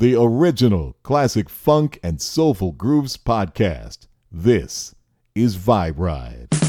the original classic funk and soulful grooves podcast. This is Vibe Ride.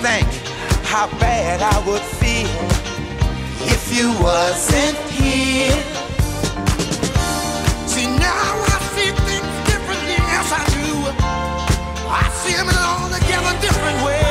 think how bad I would feel if you wasn't here. See, now I see things differently, yes I do. I see them all together different ways.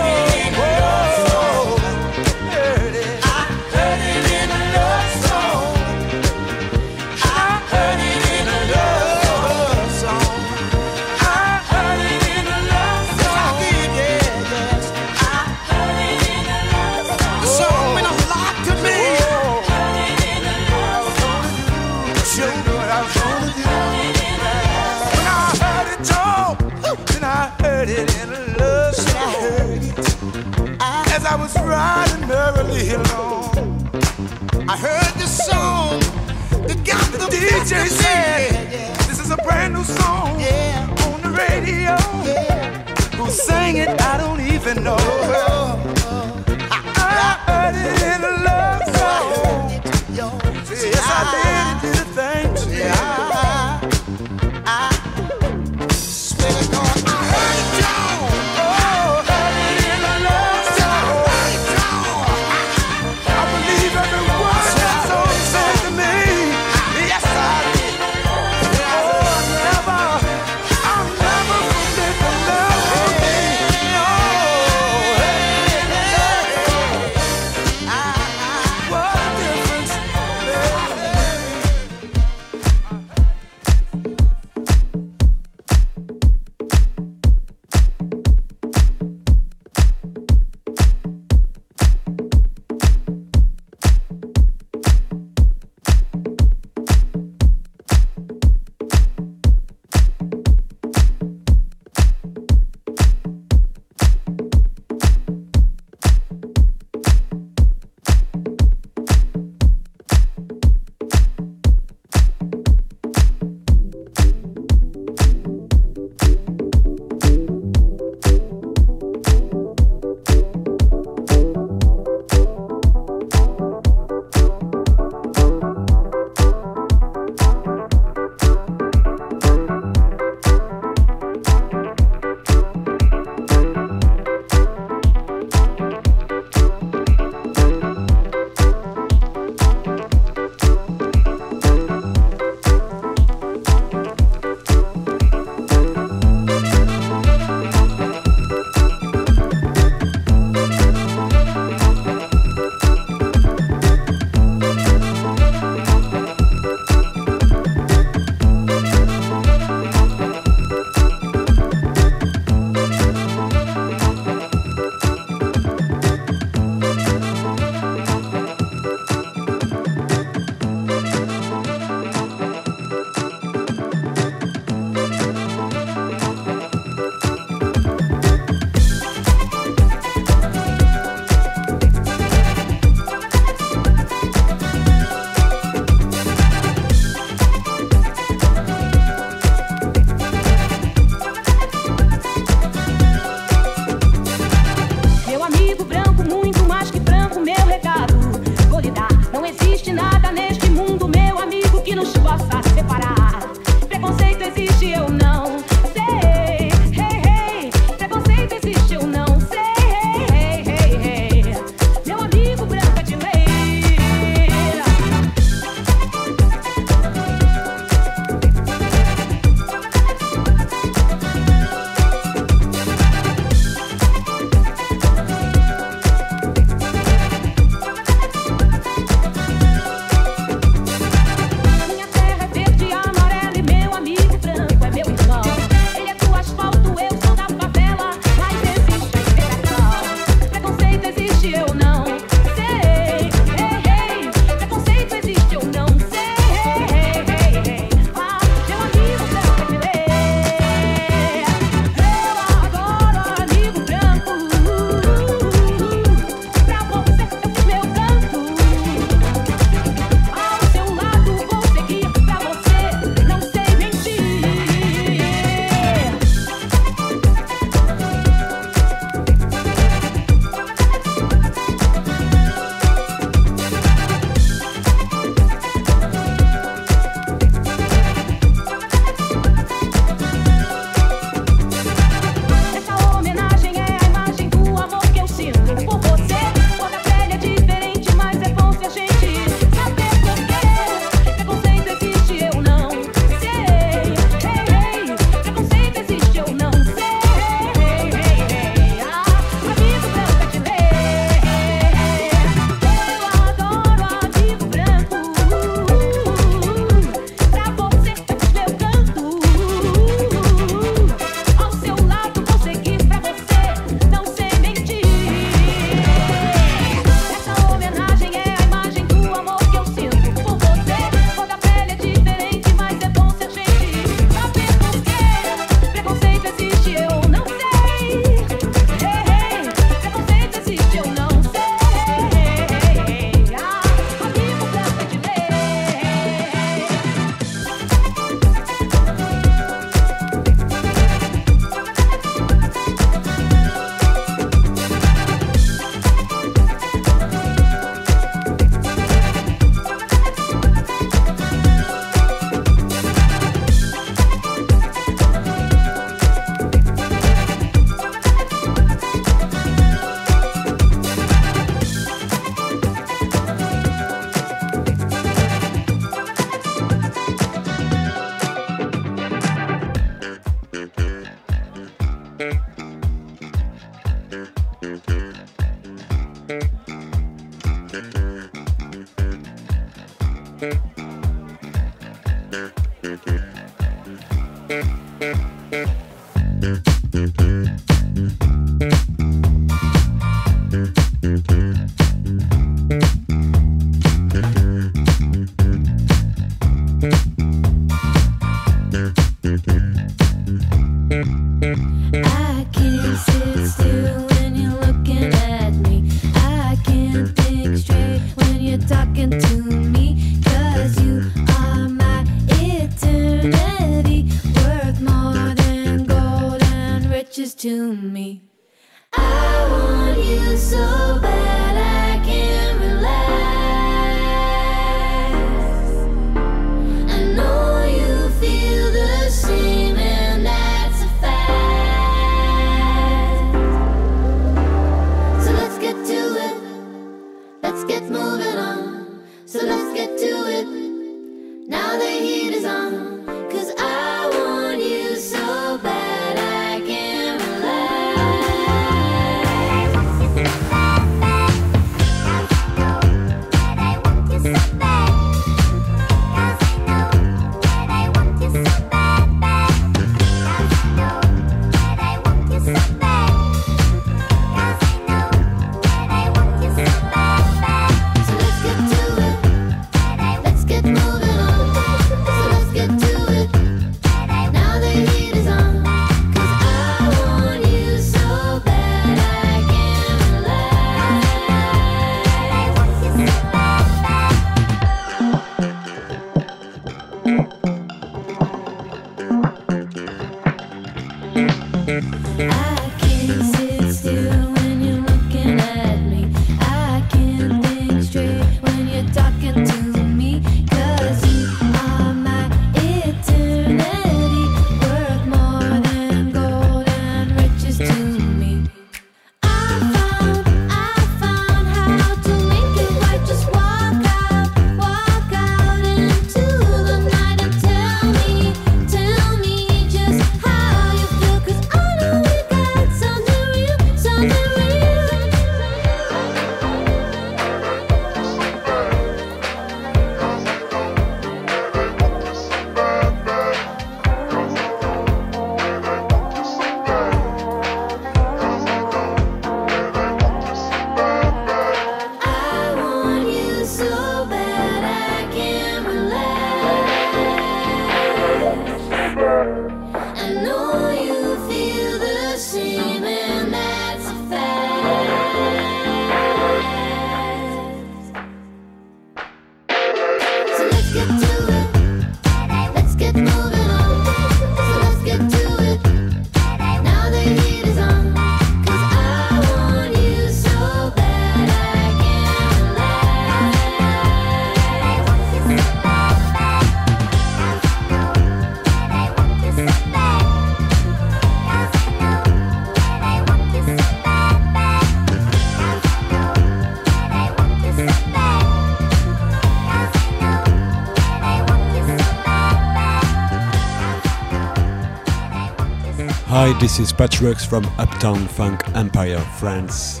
Hi, this is Patchworks from Uptown Funk Empire, France.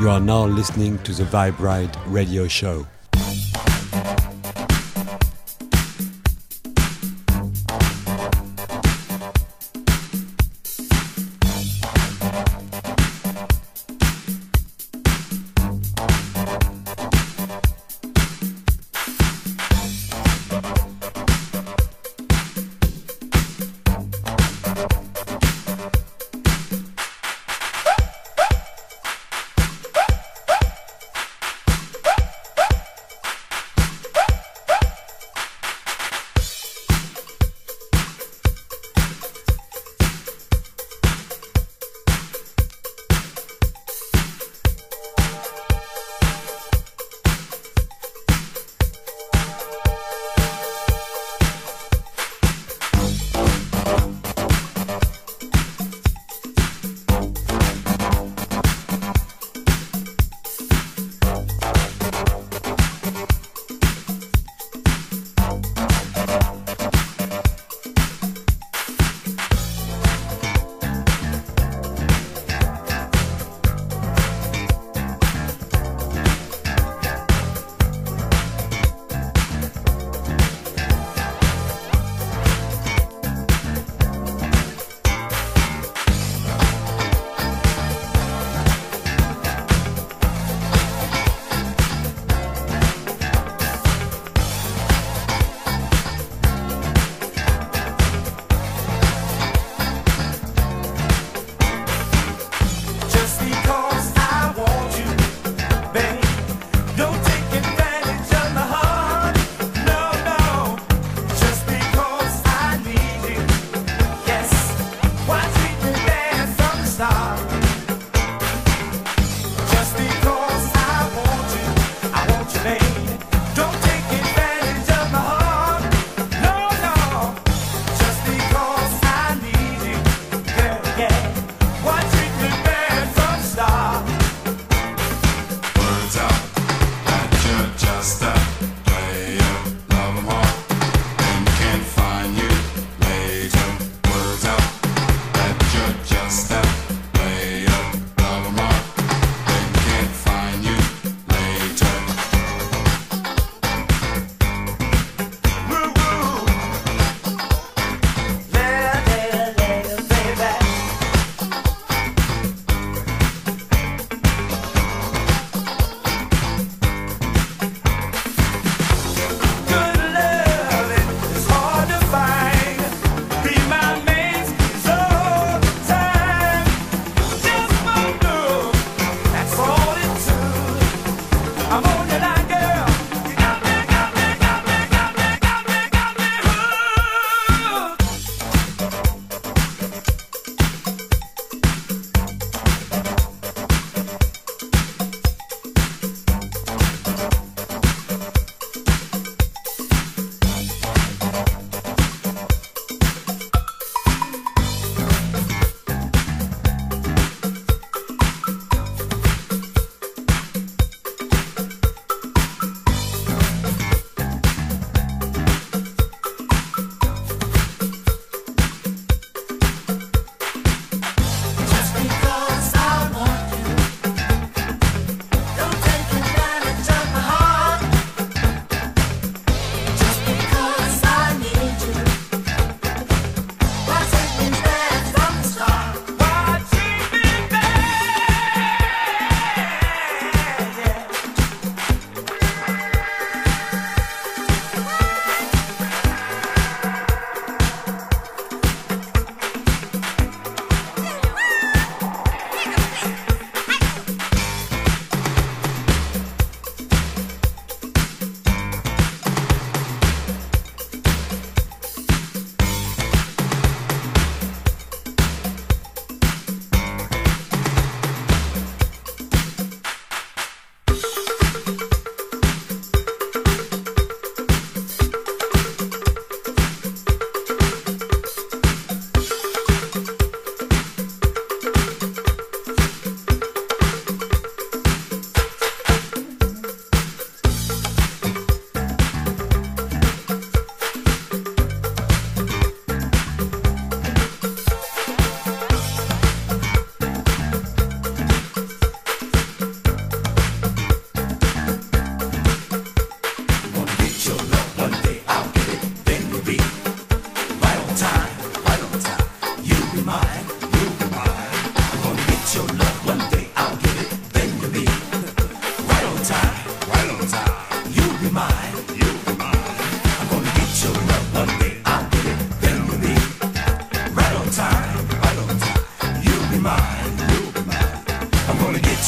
You are now listening to the Vibe Ride radio show.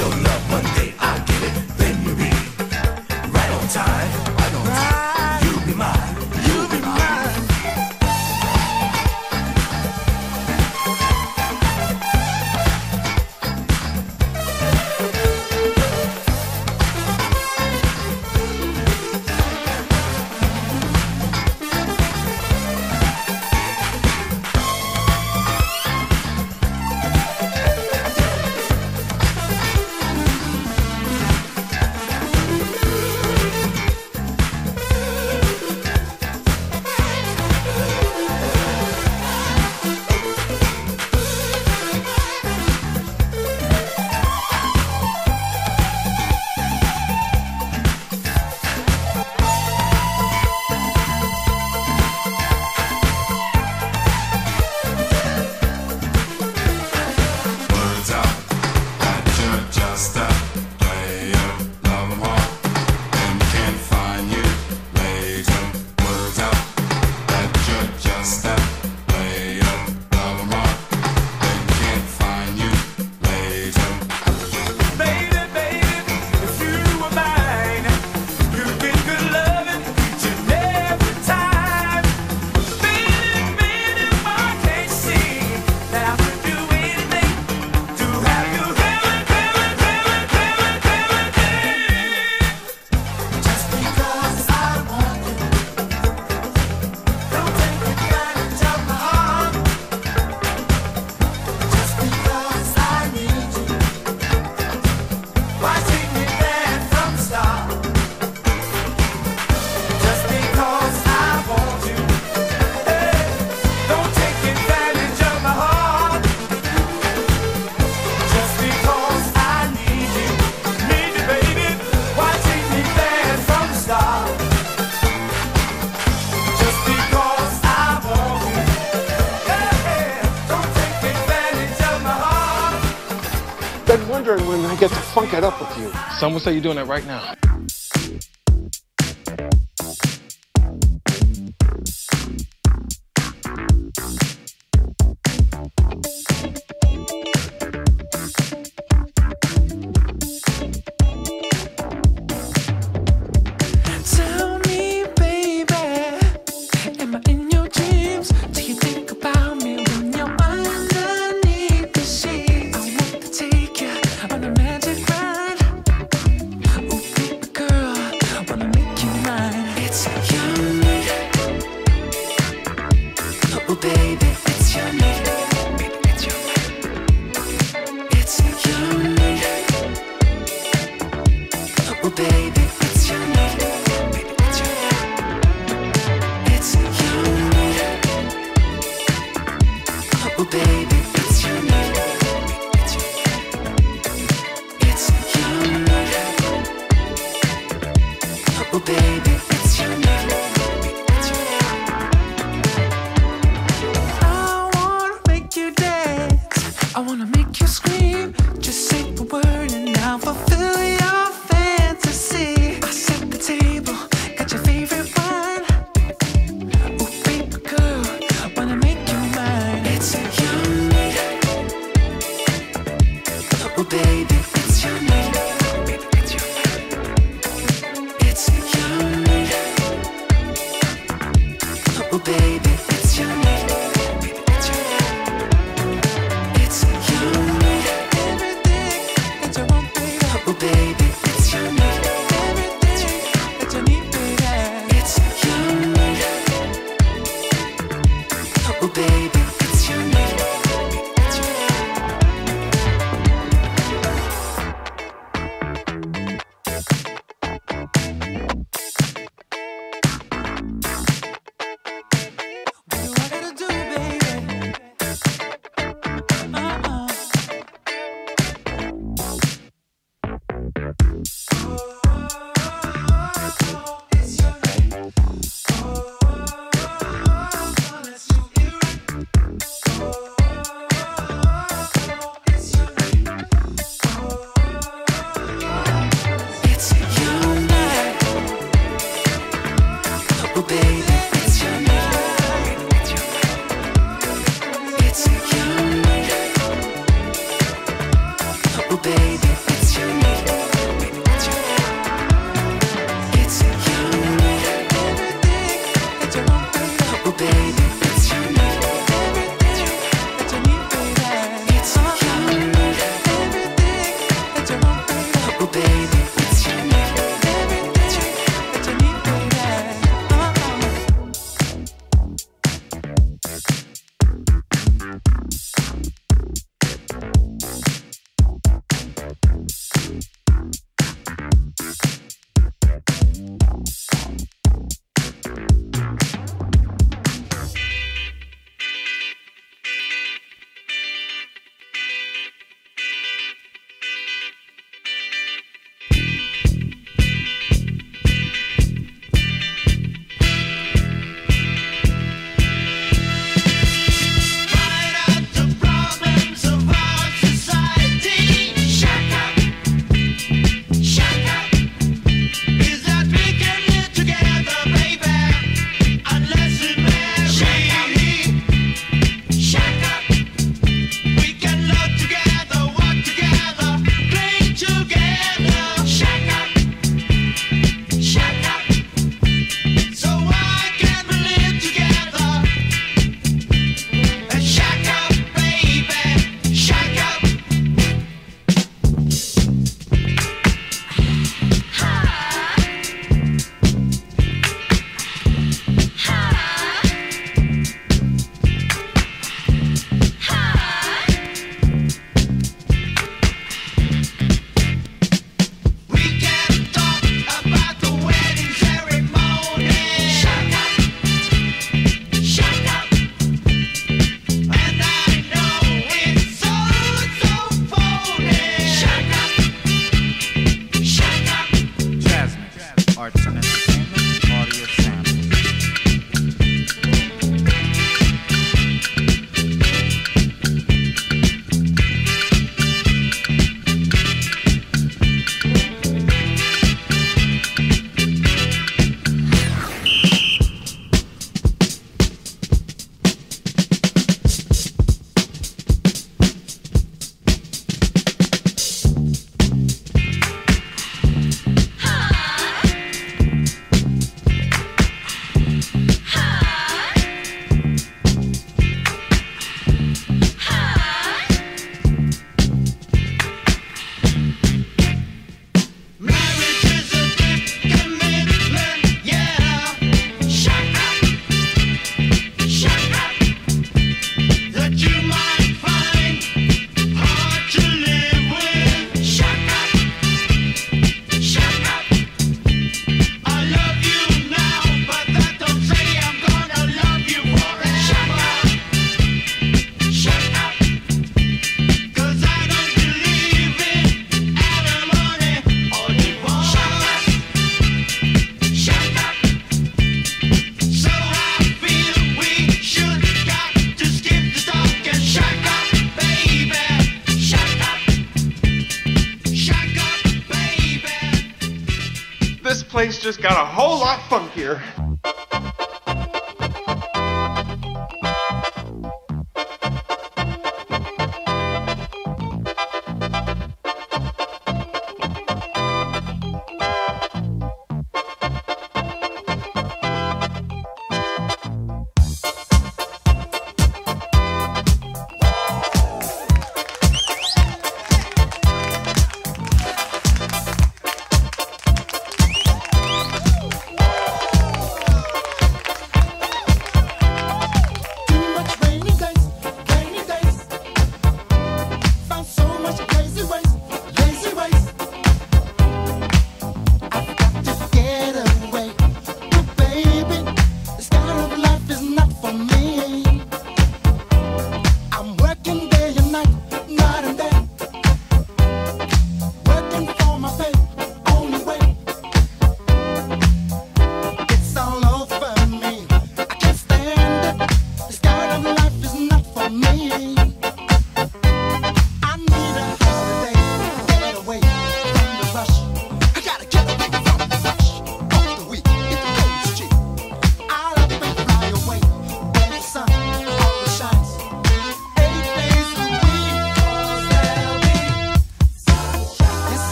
show love one day. Some would say you're doing it right now. baby.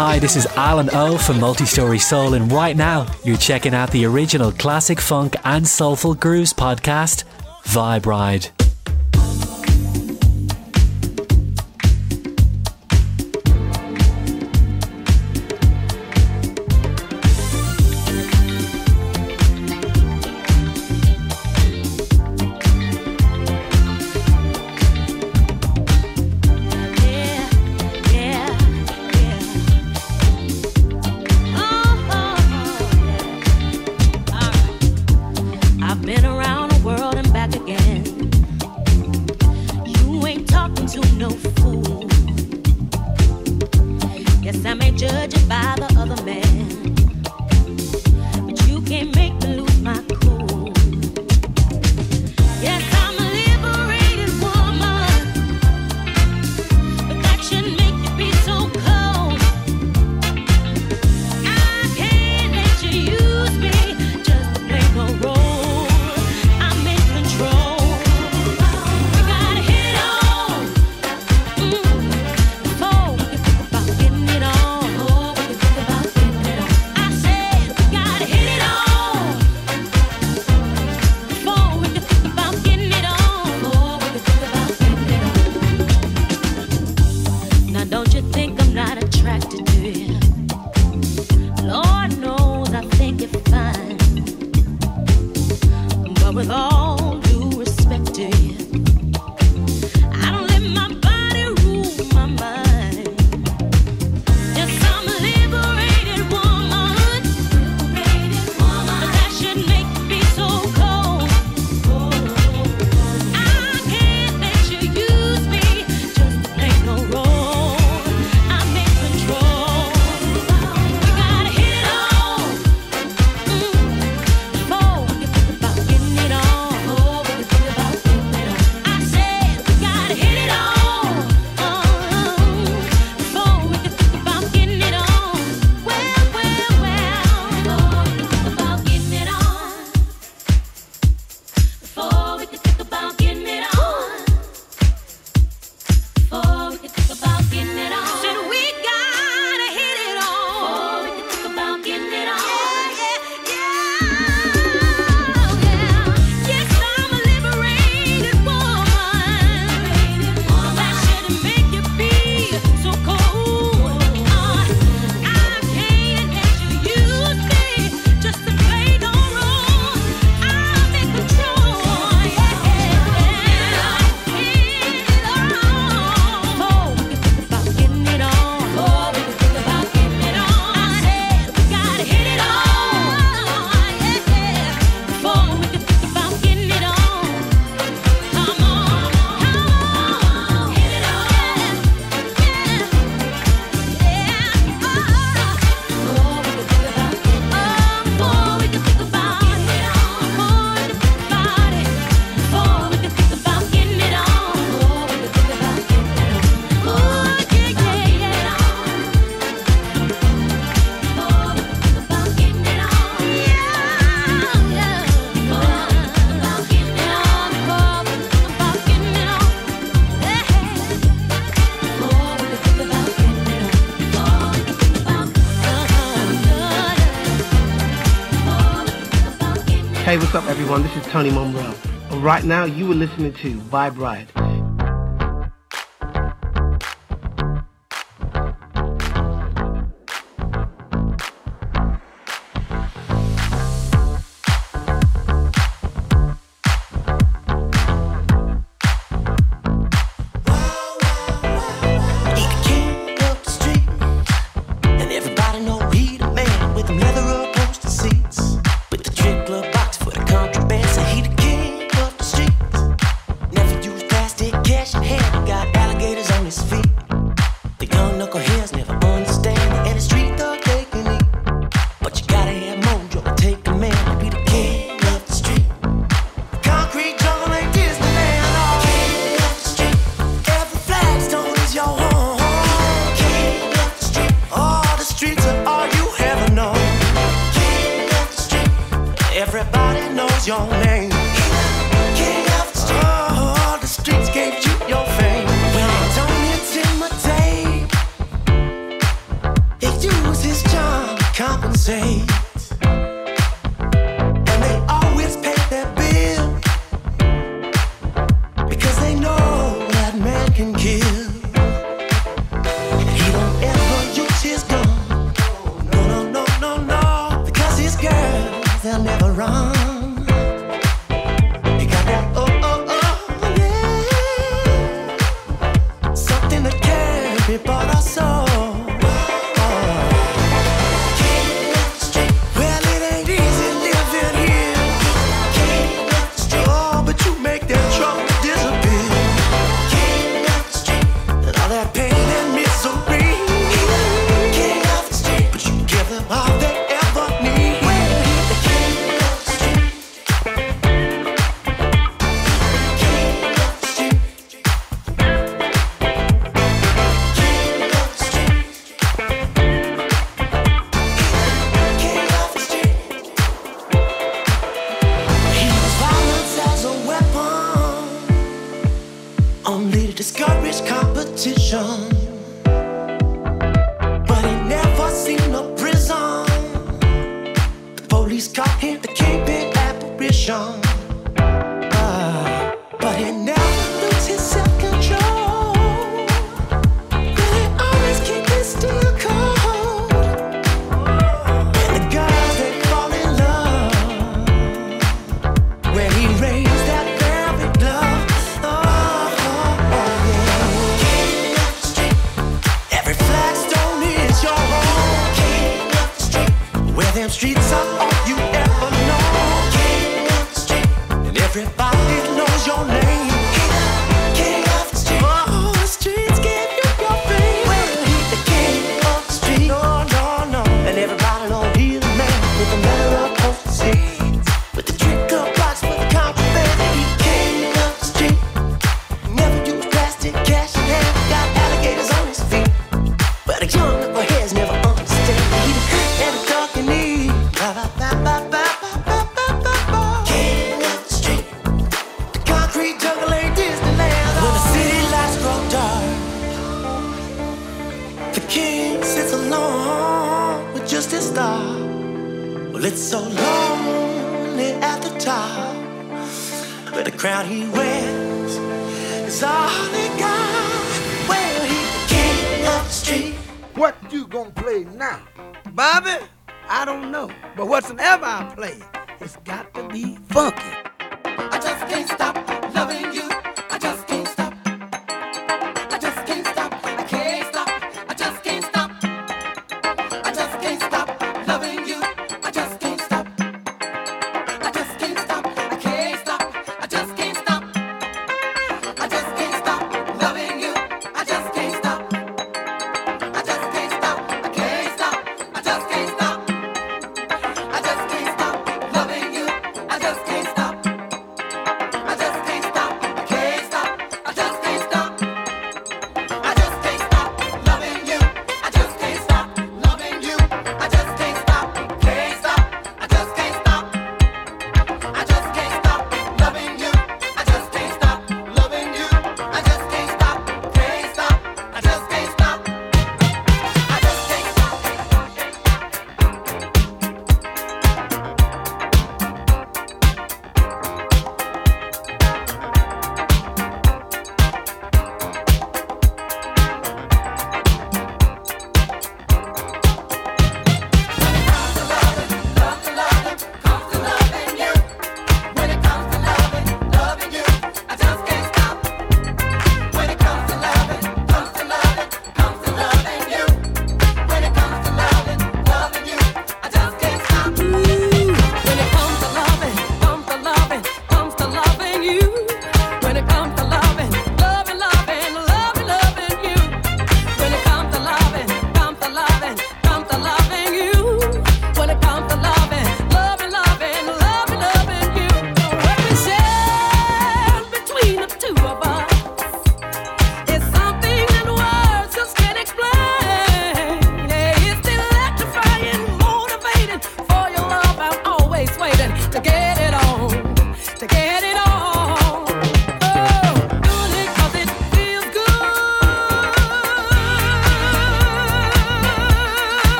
Hi, this is Alan O from Multistory Soul, and right now you're checking out the original classic funk and soulful grooves podcast, Vibe Ride. Hey, what's up, everyone? This is Tony Monroe. Right now, you are listening to Vibe Riot.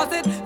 Cause it